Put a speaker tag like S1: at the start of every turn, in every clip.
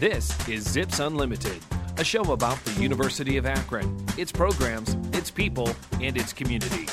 S1: This is Zips Unlimited, a show about the University of Akron, its programs, its people, and its community.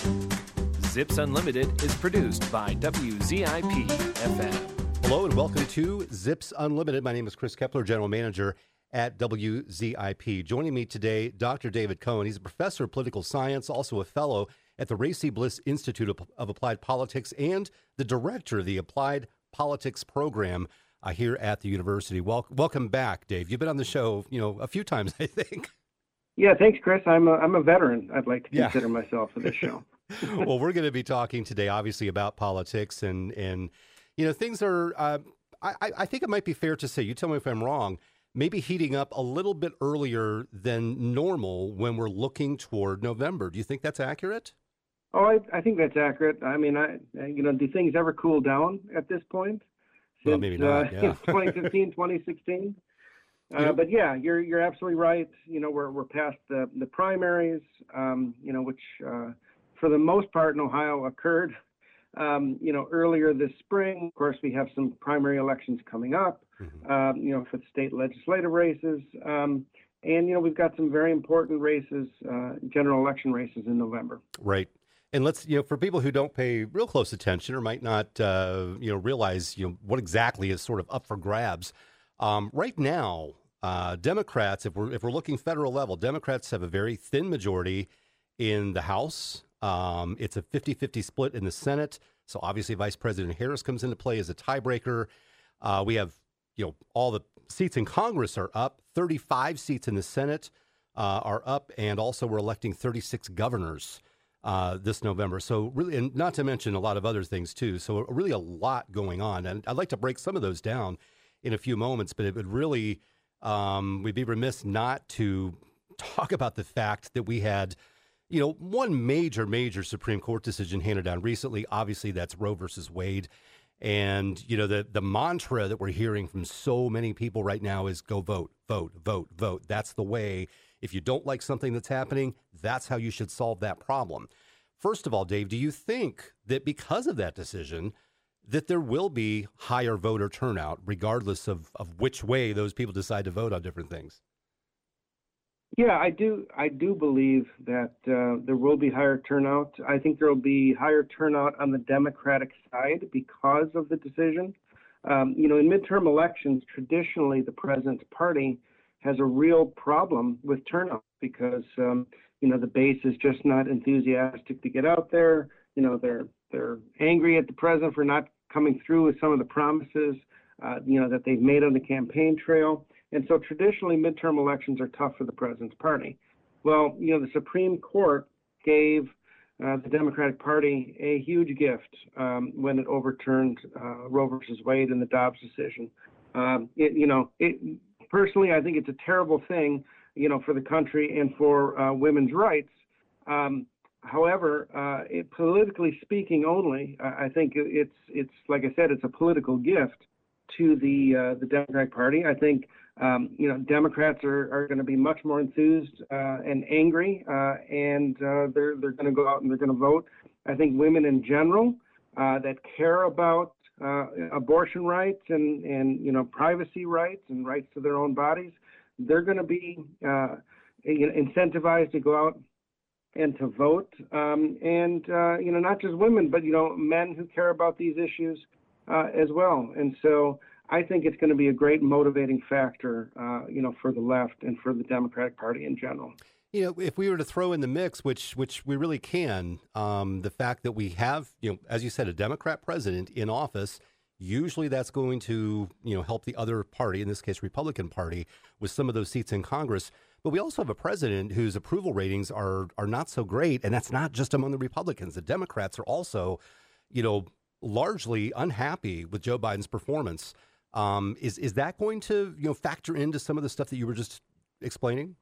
S1: Zips Unlimited is produced by WZIP FM.
S2: Hello and welcome to Zips Unlimited. My name is Chris Kepler, General Manager at WZIP. Joining me today, Dr. David Cohen. He's a professor of political science, also a fellow at the Ray C. Bliss Institute of, Applied Politics, and the director of the Applied Politics Program uh, here at the university. Wel- welcome back, Dave. You've been on the show, you know, a few times, I think.
S3: Yeah, thanks, Chris. I'm a, I'm a veteran. I'd like to consider yeah. myself for this show.
S2: well, we're going to be talking today, obviously, about politics and and you know things are. Uh, I I think it might be fair to say. You tell me if I'm wrong. Maybe heating up a little bit earlier than normal when we're looking toward November. Do you think that's accurate?
S3: Oh, I, I think that's accurate. I mean, I you know, do things ever cool down at this point?
S2: Since well, maybe not, uh, yeah.
S3: 2015, 2016. Uh, but yeah, you're you're absolutely right. You know, we're we're past the the primaries. Um, you know, which uh, for the most part in Ohio occurred. Um, you know, earlier this spring. Of course, we have some primary elections coming up. Mm-hmm. Um, you know, for the state legislative races. Um, and you know, we've got some very important races, uh, general election races in November.
S2: Right. And let's, you know, for people who don't pay real close attention or might not, uh, you know, realize, you know, what exactly is sort of up for grabs. Um, right now, uh, Democrats, if we're if we're looking federal level, Democrats have a very thin majority in the House. Um, it's a 50-50 split in the Senate. So obviously, Vice President Harris comes into play as a tiebreaker. Uh, we have, you know, all the seats in Congress are up. 35 seats in the Senate uh, are up, and also we're electing 36 governors uh, this November. So really, and not to mention a lot of other things too. So really, a lot going on, and I'd like to break some of those down in a few moments. But it would really, um, we'd be remiss not to talk about the fact that we had. You know, one major, major Supreme Court decision handed down recently. Obviously, that's Roe versus Wade. And, you know, the, the mantra that we're hearing from so many people right now is go vote, vote, vote, vote. That's the way if you don't like something that's happening, that's how you should solve that problem. First of all, Dave, do you think that because of that decision, that there will be higher voter turnout, regardless of, of which way those people decide to vote on different things?
S3: Yeah, I do. I do believe that uh, there will be higher turnout. I think there will be higher turnout on the Democratic side because of the decision. Um, you know, in midterm elections, traditionally the president's party has a real problem with turnout because um, you know the base is just not enthusiastic to get out there. You know they're they're angry at the president for not coming through with some of the promises uh, you know that they've made on the campaign trail. And so traditionally midterm elections are tough for the president's party. Well, you know the Supreme Court gave uh, the Democratic Party a huge gift um, when it overturned uh, Roe versus Wade in the Dobbs decision. Um, it, you know, it, personally, I think it's a terrible thing, you know, for the country and for uh, women's rights. Um, however, uh, it, politically speaking, only, I think it's it's like I said, it's a political gift to the uh, the Democratic Party. I think um, you know Democrats are, are going to be much more enthused uh, and angry, uh, and they're they're going to go out and they're going to vote. I think women in general that care about uh, abortion rights and, and you know privacy rights and rights to their own bodies, they're going to be uh, incentivized to go out and to vote. Um, and uh, you know not just women, but you know men who care about these issues uh, as well. And so I think it's going to be a great motivating factor, uh, you know, for the left and for the Democratic Party in general
S2: you know, if we were to throw in the mix, which which we really can, um, the fact that we have, you know, as you said, a Democrat president in office, usually that's going to, you know, help the other party, in this case, Republican Party, with some of those seats in Congress. But we also have a president whose approval ratings are are not so great, and that's not just among the Republicans. The Democrats are also, you know, largely unhappy with Joe Biden's performance. Um, is is that going to you know factor into some of the stuff that you were just explaining?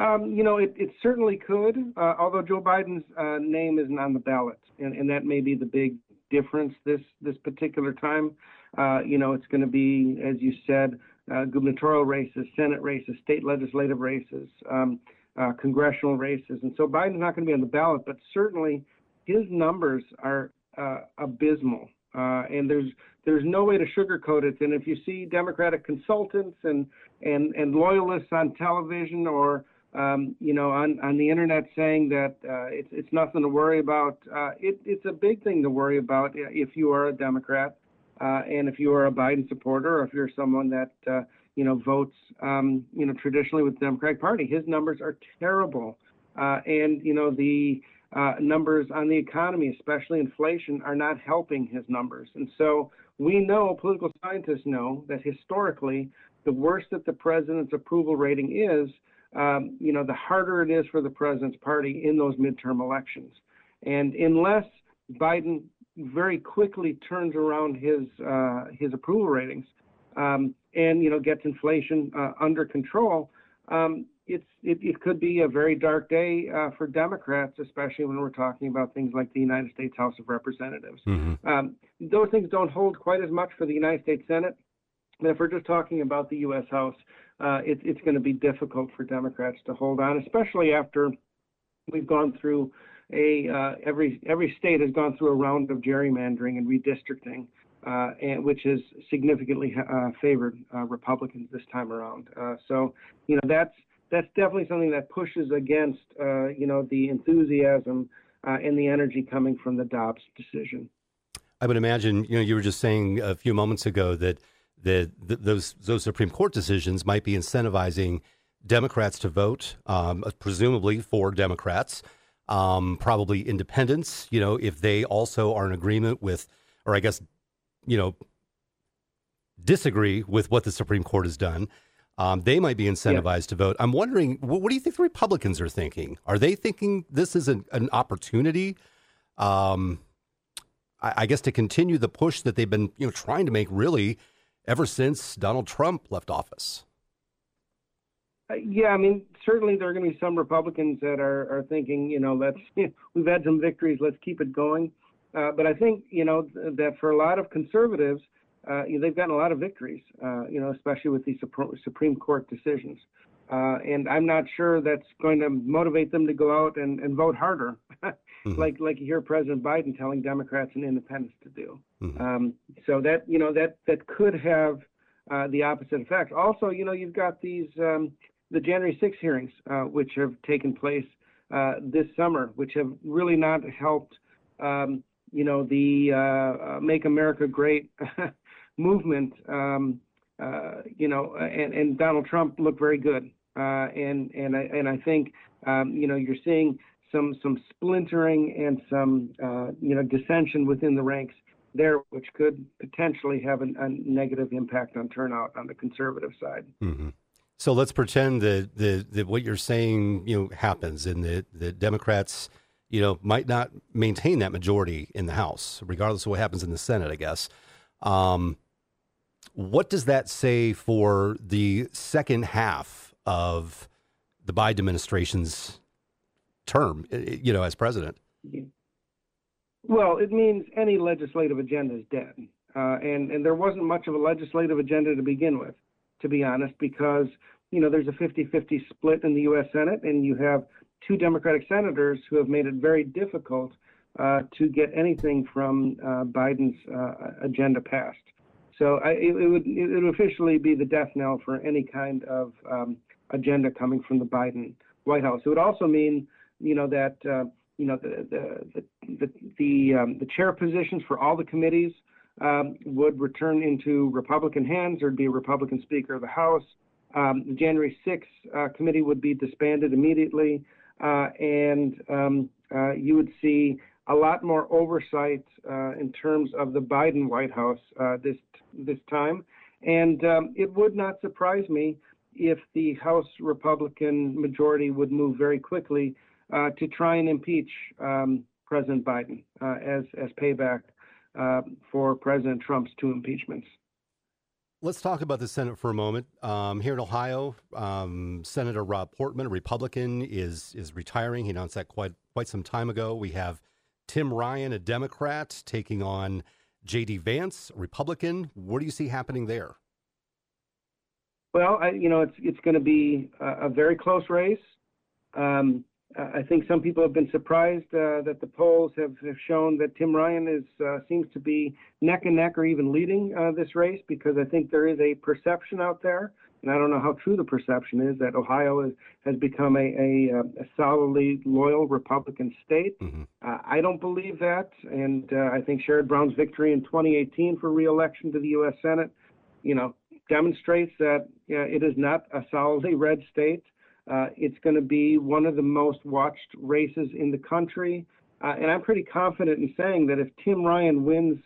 S3: Um, you know, it, it certainly could, uh, although Joe Biden's uh, name isn't on the ballot, and, and that may be the big difference this this particular time. Uh, you know, it's going to be, as you said, uh, gubernatorial races, Senate races, state legislative races, um, uh, congressional races, and so Biden's not going to be on the ballot, but certainly his numbers are uh, abysmal and there's there's no way to sugarcoat it. And if you see Democratic consultants and and and loyalists on television or um, you know on on the internet saying that uh, it's it's nothing to worry about, uh, it, it's a big thing to worry about if you are a Democrat uh, and if you are a Biden supporter or if you're someone that uh, you know votes um, you know traditionally with the Democratic Party. His numbers are terrible, uh, and you know the uh, numbers on the economy, especially inflation, are not helping his numbers. And so we know, political scientists know, that historically, the worse that the president's approval rating is, um, you know, the harder it is for the president's party in those midterm elections. And unless Biden very quickly turns around his uh, his approval ratings um, and you know gets inflation uh, under control, um, it's it, it, could be a very dark day uh, for Democrats, especially when we're talking about things like the United States House of Representatives. Mm-hmm. Um, those things don't hold quite as much for the United States Senate. If we're just talking about the U.S. House, uh, it, it's going to be difficult for Democrats to hold on, especially after we've gone through a uh, every every state has gone through a round of gerrymandering and redistricting. Uh, and which has significantly uh, favored uh, Republicans this time around. Uh, so, you know, that's that's definitely something that pushes against, you know, the enthusiasm and the energy coming from the Dobbs decision.
S2: I would imagine, you know, you were just saying a few moments ago that that those those Supreme Court decisions might be incentivizing Democrats to vote, um, presumably for Democrats, um, probably independents. You know, if they also are in agreement with, or I guess, you know, disagree with what the Supreme Court has done. Um, they might be incentivized yeah. to vote. I'm wondering, what, what, do you think the Republicans are thinking? Are they thinking this is an, an opportunity, um, I, I, guess, to continue the push that they've been, you know, trying to make really ever since Donald Trump left office?
S3: Uh, yeah, I mean, certainly there are going to be some Republicans that are, are thinking, you know, let's we've had some victories, let's keep it going. Uh, but I think, you know, that for a lot of conservatives uh, you know, they've gotten a lot of victories, uh, you know, especially with these Supreme Court decisions. Uh, and I'm not sure that's going to motivate them to go out and, and vote harder, mm-hmm. like like you hear President Biden telling Democrats and Independents to do. Mm-hmm. Um, so that you know that that could have uh, the opposite effect. Also, you know, you've got these um, the January 6 hearings, uh, which have taken place uh, this summer, which have really not helped. Um, you know the Make America Great movement, um, uh, you know, and, and, Donald Trump looked very good. Uh, and and I, and I think um, you know you're seeing some some splintering and some uh, you know dissension within the ranks there, which could potentially have an, a negative impact on turnout on the conservative side.
S2: Mm-hmm. So let's pretend that, that, that what you're saying you know happens, and the the Democrats you know might not maintain that majority in the House, regardless of what happens in the Senate. I guess. Um, what does that say for the second half of the Biden administration's term, you know, as president?
S3: Well, it means any legislative agenda is dead. Uh, and, and there wasn't much of a legislative agenda to begin with, to be honest, because, you know, there's a 50 50 split in the U.S. Senate, and you have two Democratic senators who have made it very difficult uh, to get anything from uh, Biden's uh, agenda passed. So I, it, it, would it would officially be the death knell for any kind of um, agenda coming from the Biden White House. It would also mean, you know, that uh, you know the the the the, um, the, chair positions for all the committees um, would return into Republican hands. There'd be a Republican Speaker of the House. Um, the January 6th uh, committee would be disbanded immediately, uh, and um, uh, you would see a lot more oversight uh, in terms of the Biden White House uh, this this time, and um, it would not surprise me if the House Republican majority would move very quickly to try and impeach um, President Biden uh, as as payback uh, for President Trump's two impeachments.
S2: Let's talk about the Senate for a moment. Um, here in Ohio, um, Senator Rob Portman, a Republican, is is retiring. He announced that quite quite some time ago. We have Tim Ryan, a Democrat, taking on J.D. Vance, Republican. What do you see happening there?
S3: Well, I, you know, it's it's going to be a, a, very close race. Um, I think some people have been surprised uh, that the polls have, have, shown that Tim Ryan is uh, seems to be neck and neck or even leading uh, this race because I think there is a perception out there, and I don't know how true the perception is that Ohio is, has become a, a, uh, a, solidly loyal Republican state. Mm-hmm. Uh, I don't believe that, and uh, I think Sherrod Brown's victory in 2018 for reelection to the U.S. Senate, you know, demonstrates that it is not a solidly red state. Uh, it's going to be one of the most watched races in the country. Uh, and I'm pretty confident in saying that if Tim Ryan wins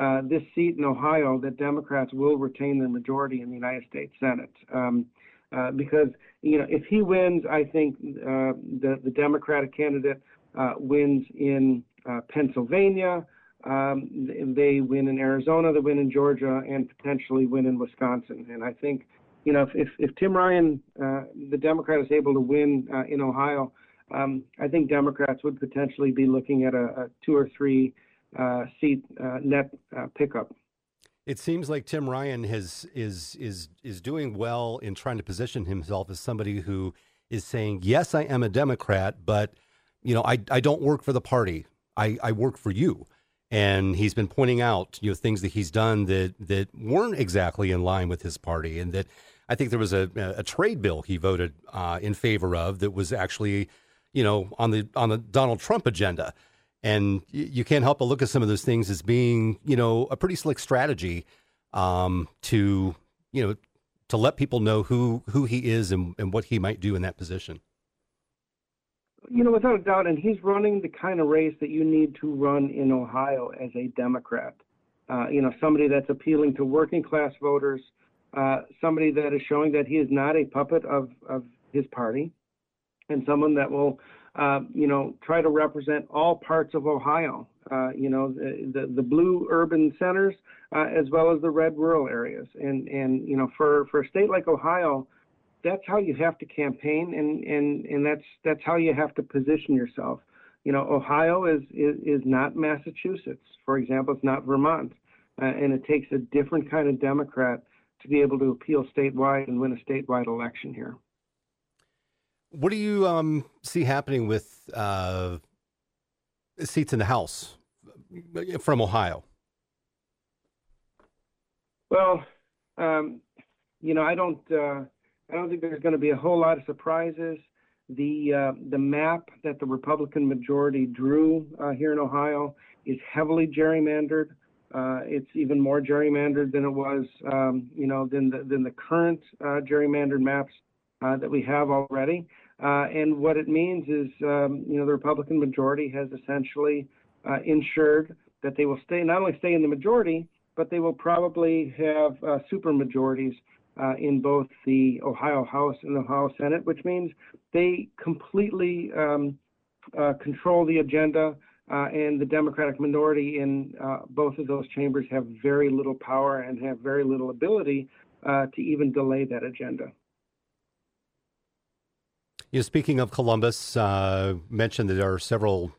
S3: uh, this seat in Ohio, that Democrats will retain the majority in the United States Senate. Um, because you know, if he wins, I think the the Democratic candidate wins in Pennsylvania. Um, they win in Arizona, they win in Georgia, and potentially win in Wisconsin. And I think you know, if, if, if Tim Ryan, uh, the Democrat, is able to win uh, in Ohio, um, I think Democrats would potentially be looking at a, a two or three uh, seat uh, net uh, pickup.
S2: It seems like Tim Ryan has is is is doing well in trying to position himself as somebody who is saying, "Yes, I am a Democrat, but you know, I I don't work for the party. I I work for you." and he's been pointing out you know things that he's done that that weren't exactly in line with his party, and that I think there was a, a trade bill he voted uh, in favor of that was actually you know on the on the Donald Trump agenda, and you can't help but look at some of those things as being you know a pretty slick strategy um, to you know to let people know who who he is and, and what he might do in that position.
S3: You know, without a doubt, and he's running the kind of race that you need to run in Ohio as a Democrat. Uh, you know, somebody that's appealing to working class voters, uh, somebody that is showing that he is not a puppet of, of his party, and someone that will, uh, you know, try to represent all parts of Ohio. Uh, you know, the, the, the blue urban centers uh, as well as the red rural areas. And and you know, for for a state like Ohio that's how you have to campaign, and and and that's that's how you have to position yourself. You know, Ohio is is, is not Massachusetts, for example. It's not Vermont, uh, and it takes a different kind of Democrat to be able to appeal statewide and win a statewide election here.
S2: What do you um, see happening with uh, seats in the House from Ohio?
S3: Well, um, you know, I don't. Uh, I don't think there's going to be a whole lot of surprises. The uh, the map that the Republican majority drew uh, here in Ohio is heavily gerrymandered. Uh, it's even more gerrymandered than it was, um, you know, than the than the current uh, gerrymandered maps uh, that we have already. Uh, and what it means is, um, you know, the Republican majority has essentially ensured that they will stay not only stay in the majority, but they will probably have super majorities uh, in both the Ohio House and the Ohio Senate, which means they completely um, uh, control the agenda, uh, and the Democratic minority in uh, both of those chambers have very little power and have very little ability uh, to even delay that agenda.
S2: You know, speaking of Columbus, uh, mentioned that there are several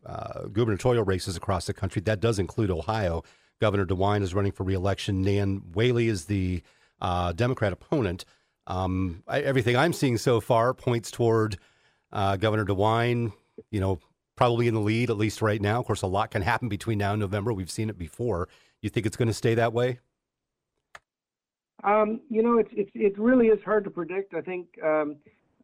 S2: gubernatorial races across the country. That does include Ohio. Governor DeWine is running for reelection. Nan Whaley is the uh, Democrat opponent. Um, I, everything I'm seeing so far points toward uh, Governor DeWine, you know, probably in the lead, at least right now. Of course, a lot can happen between now and November. We've seen it before. You think it's going to stay that way?
S3: Um, you know, it's, it's, it really is hard to predict. I think, um,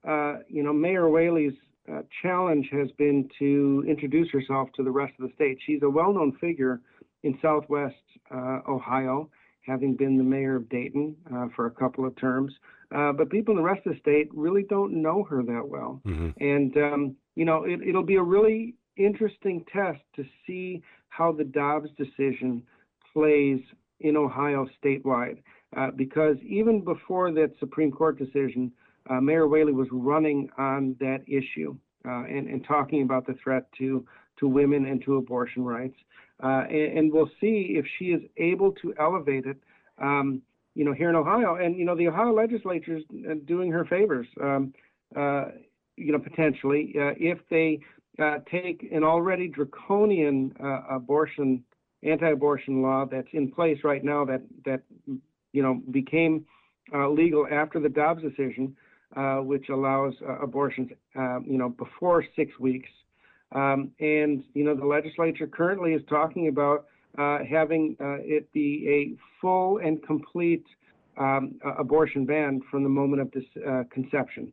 S3: uh, you know, Mayor Whaley's uh, challenge has been to introduce herself to the rest of the state. She's a well known figure in Southwest uh, Ohio having been the mayor of Dayton uh, for a couple of terms. Uh, but people in the rest of the state really don't know her that well. Mm-hmm. And, um, you know, it, it'll be a really interesting test to see how the Dobbs decision plays in Ohio statewide. Uh, because even before that Supreme Court decision, uh, Mayor Whaley was running on that issue uh, and, and talking about the threat to to women and to abortion rights. Uh, and, and, we'll see if she is able to elevate it, um, you know, here in Ohio. And, you know, the Ohio legislature is uh, doing her favors, um, uh, you know, potentially, uh, if they uh, take an already draconian uh, abortion, anti-abortion law that's in place right now that, that you know, became legal after the Dobbs decision, uh, which allows uh, abortions, uh, you know, before six weeks. Um, and you know, the legislature currently is talking about uh, having uh, it be a full and complete um, abortion ban from the moment of this conception.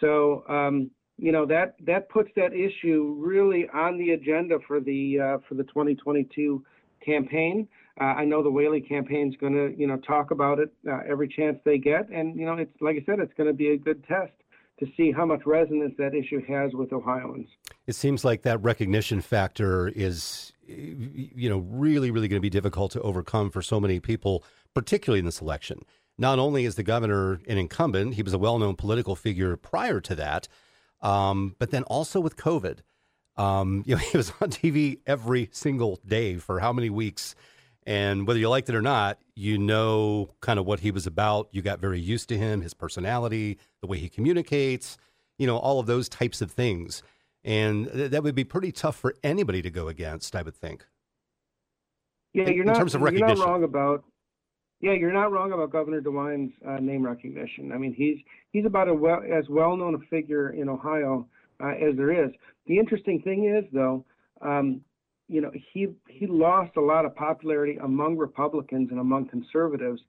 S3: So, um, you know, that that puts that issue really on the agenda for the for the 2022 campaign. Uh, I know the Whaley campaign is going to, you know, talk about it uh, every chance they get, and you know, it's like I said, it's going to be a good test to see how much resonance that issue has with Ohioans.
S2: It seems like that recognition factor is, you know, really, really going to be difficult to overcome for so many people, particularly in this election. Not only is the governor an incumbent, he was a well-known political figure prior to that, um, but then also with COVID. Um, you know, he was on TV every single day for how many weeks? And whether you liked it or not, you know kind of what he was about. You got very used to him, his personality, the way he communicates, you know, all of those types of things. And th- that would be pretty tough for anybody to go against, I would think.
S3: Yeah, you're in, not, in terms of recognition. You're not wrong about. Yeah, you're not wrong about Governor DeWine's uh, name recognition. I mean, he's he's about a well, as well known a figure in Ohio uh, as there is. The interesting thing is, though, um, you know, he he lost a lot of popularity among Republicans and among conservatives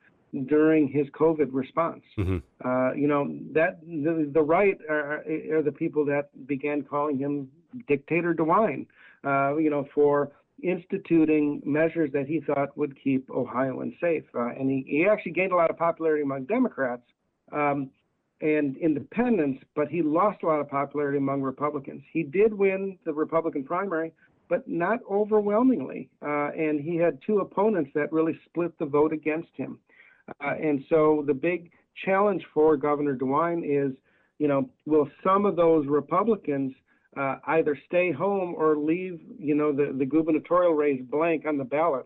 S3: during his COVID response. Mm-hmm. Uh, you know that the, the right are, are, the people that began calling him dictator DeWine. Uh, you know for instituting measures that he thought would keep Ohioans safe, uh, and he, he actually gained a lot of popularity among Democrats. Um, and independents, but he lost a lot of popularity among Republicans. He did win the Republican primary, but not overwhelmingly. Uh, and he had two opponents that really split the vote against him. Uh, and so the big challenge for Governor DeWine is, you know, will some of those Republicans uh, either stay home or leave, you know, the, the gubernatorial race blank on the ballot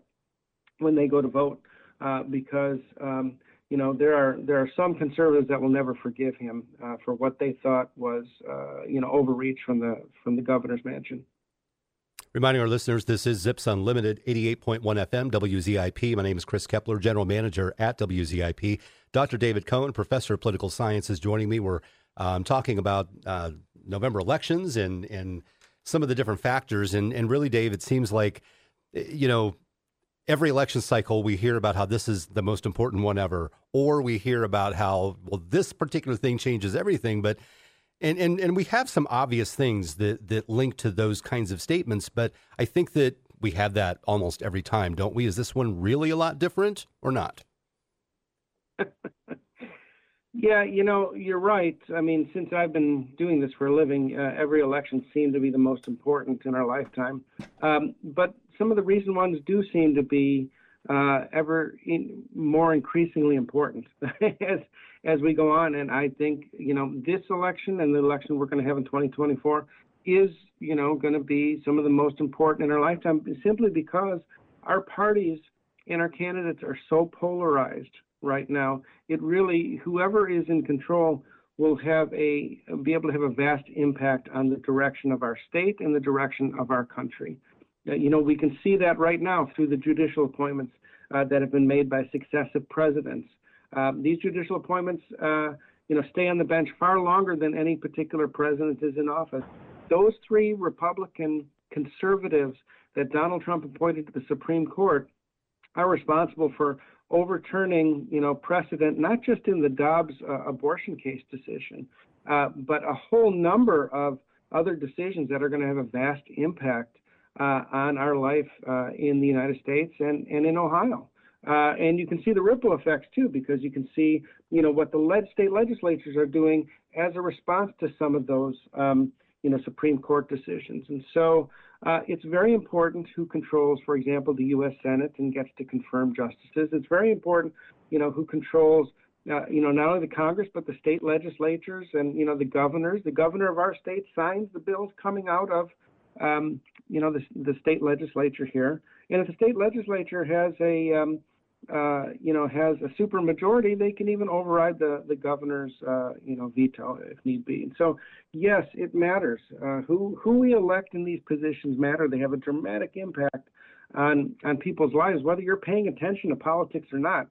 S3: when they go to vote? Uh, because um, you know there are there are some conservatives that will never forgive him uh, for what they thought was uh, you know overreach from the from the governor's mansion.
S2: Reminding our listeners, this is Zips Unlimited, 88.1 FM, WZIP. My name is Chris Kepler, General Manager at WZIP. Dr. David Cohen, Professor of Political Science, is joining me. We're um, talking about uh, November elections and, and some of the different factors. And, and really, Dave, it seems like, you know, every election cycle we hear about how this is the most important one ever, or we hear about how, well, this particular thing changes everything. But and, and and we have some obvious things that that link to those kinds of statements, but I think that we have that almost every time, don't we? Is this one really a lot different or not?
S3: yeah, you know, you're right. I mean, since I've been doing this for a living, uh, every election seemed to be the most important in our lifetime. Um, but some of the recent ones do seem to be uh, ever in, more increasingly important as we go on. And I think you know this election and the election we're going to have in 2024 is you know going to be some of the most important in our lifetime, simply because our parties and our candidates are so polarized right now. It really whoever is in control will have a be able to have a vast impact on the direction of our state and the direction of our country. You know, we can see that right now through the judicial appointments uh, that have been made by successive presidents. Um, these judicial appointments, uh, you know, stay on the bench far longer than any particular president is in office. Those three Republican conservatives that Donald Trump appointed to the Supreme Court are responsible for overturning, you know, precedent not just in the Dobbs uh, abortion case decision, uh, but a whole number of other decisions that are going to have a vast impact uh, on our life uh, in the United States and, and in Ohio. Uh, and you can see the ripple effects too, because you can see, you know, what the led state legislatures are doing as a response to some of those, um, you know, Supreme Court decisions. And so uh, it's very important who controls, for example, the U.S. Senate and gets to confirm justices. It's very important, you know, who controls, uh, you know, not only the Congress but the state legislatures and you know the governors. The governor of our state signs the bills coming out of um, you know, the, the state legislature here. And if the state legislature has a, um, uh, you know, has a super majority, they can even override the, the governor's, uh, you know, veto if need be. And so, yes, it matters. Uh, who, who we elect in these positions matter. They have a dramatic impact on, on people's lives, whether you're paying attention to politics or not.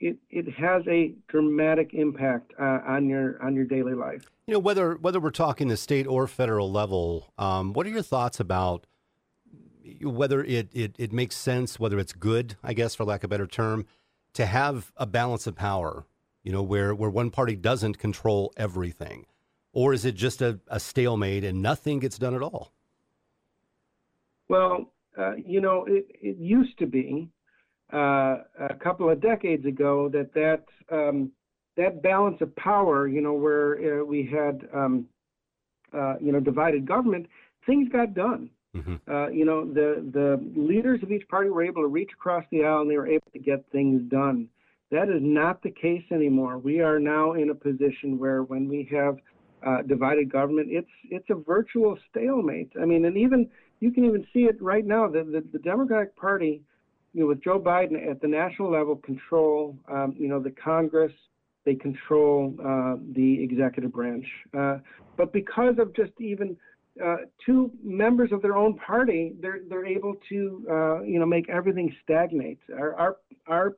S3: it, it has a dramatic impact uh, on your on your daily life.
S2: You know, whether whether we're talking the state or federal level, um, what are your thoughts about whether it, it it makes sense, whether it's good, I guess, for lack of a better term, to have a balance of power? You know, where where one party doesn't control everything, or is it just a, a stalemate and nothing gets done at all?
S3: Well, uh, you know, it, it used to be uh, a couple of decades ago that that um, that balance of power, you know, where uh, we had um, uh, you know divided government, things got done. Mm-hmm. Uh, you know, the the leaders of each party were able to reach across the aisle and they were able to get things done. That is not the case anymore. We are now in a position where when we have uh, divided government, it's it's a virtual stalemate. I mean, and even you can even see it right now. The the, the Democratic Party you know, with Joe Biden at the national level, control, um, you know, the Congress, they control uh, the executive branch. Uh, but because of just even uh, two members of their own party, they're they're able to, uh, you know, make everything stagnate. Our our our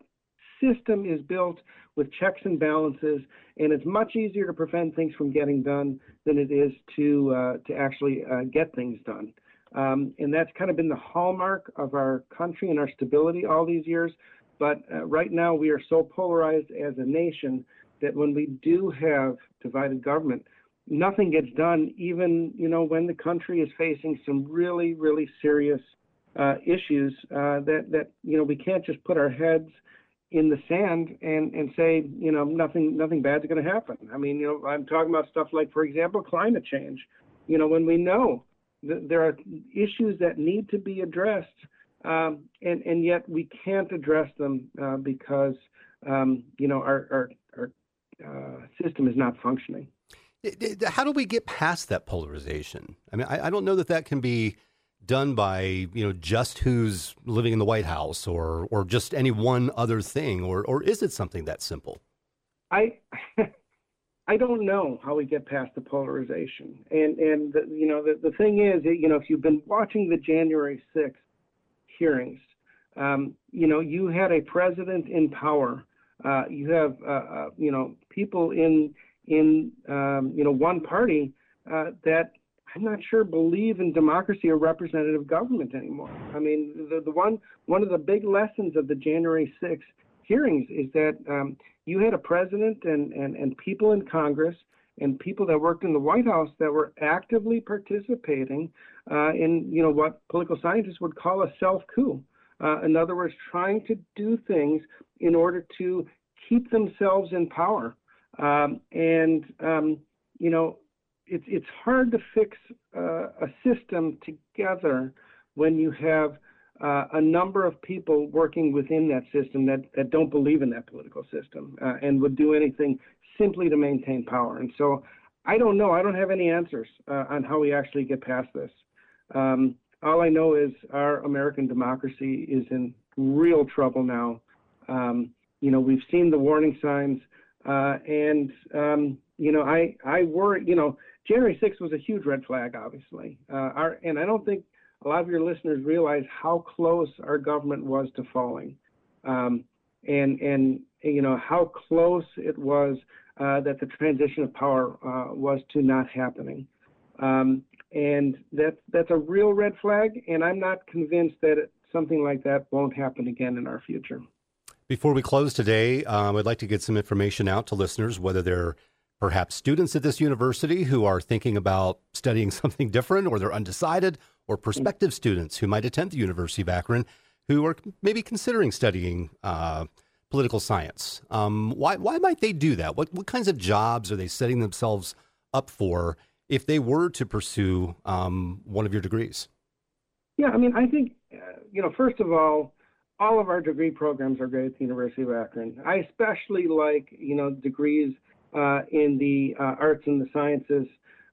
S3: system is built with checks and balances, and it's much easier to prevent things from getting done than it is to uh, to actually uh, get things done. Um, and that's kind of been the hallmark of our country and our stability all these years. But uh, right now, we are so polarized as a nation that when we do have divided government, nothing gets done, even you know when the country is facing some really, really serious uh, issues uh, that that you know we can't just put our heads in the sand and and say you know nothing nothing bad's going to happen. I mean you know I'm talking about stuff like for example climate change. You know when we know that there are issues that need to be addressed, um, and and yet we can't address them uh, because um, you know our our, our uh, system is not functioning.
S2: How do we get past that polarization? I mean, I, I, don't know that that can be done by you know just who's living in the White House or or just any one other thing, or or is it something that simple?
S3: I I don't know how we get past the polarization. And and the, you know the, the thing is, you know, if you've been watching the January 6th hearings, um, you know, you had a president in power. Uh, you have uh, uh, you know people in in um, you know one party uh, that I'm not sure believe in democracy or representative government anymore. I mean, the the one one of the big lessons of the January 6th hearings is that um, you had a president and, and, and people in Congress and people that worked in the White House that were actively participating uh, in, you know, what political scientists would call a self coup. Uh, in other words, trying to do things in order to keep themselves in power. Um, and, um, you know, it's, it's hard to fix uh, a system together when you have uh, a number of people working within that system that, that don't believe in that political system uh, and would do anything simply to maintain power. And so I don't know. I don't have any answers uh, on how we actually get past this. Um, all I know is our American democracy is in real trouble now. Um, you know, we've seen the warning signs, uh, and um, you know, I I worry. You know, January 6th was a huge red flag, obviously. Uh, our, and I don't think a lot of your listeners realize how close our government was to falling, um, and and you know how close it was uh, that the transition of power uh, was to not happening, um, and that that's a real red flag. And I'm not convinced that it, something like that won't happen again in our future.
S2: Before we close today, um, I'd like to get some information out to listeners, whether they're perhaps students at this university who are thinking about studying something different or they're undecided or prospective students who might attend the University of Akron who are maybe considering studying uh, political science. Um, why, why might they do that? What, what kinds of jobs are they setting themselves up for if they were to pursue um, one of your degrees?
S3: Yeah, I mean, I think, uh, you know, first of all, all of our degree programs are great at the University of Akron. I especially like, you know, degrees uh, in the uh, arts and the sciences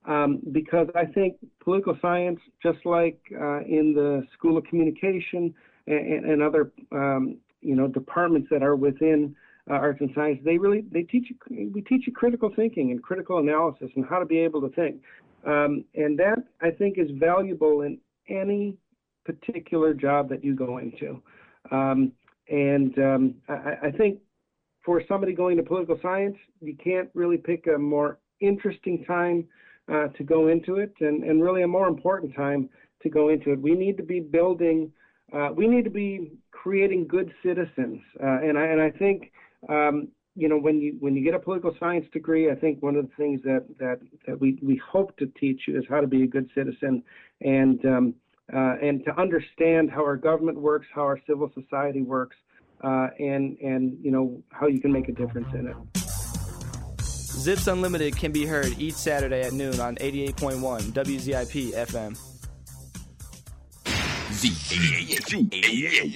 S3: um, because I think political science, just like uh, in the School of Communication and, and other um, you know departments that are within uh, arts and science, they really they teach you, we teach you critical thinking and critical analysis and how to be able to think, um, and that I think is valuable in any particular job that you go into. Um, and um, I, I, think for somebody going to political science, you can't really pick a more interesting time uh, to go into it, and, and really a more important time to go into it. We need to be building, uh, we need to be creating good citizens, uh, and I and I think. Um, you know, when you when you get a political science degree, I think one of the things that that, that we, we hope to teach you is how to be a good citizen, and um, uh, and to understand how our government works, how our civil society works, uh, and and you know how you can make a difference in it.
S4: Zips Unlimited can be heard each Saturday at noon on 88.1 WZIP FM. Z-A-A-Z-A-A.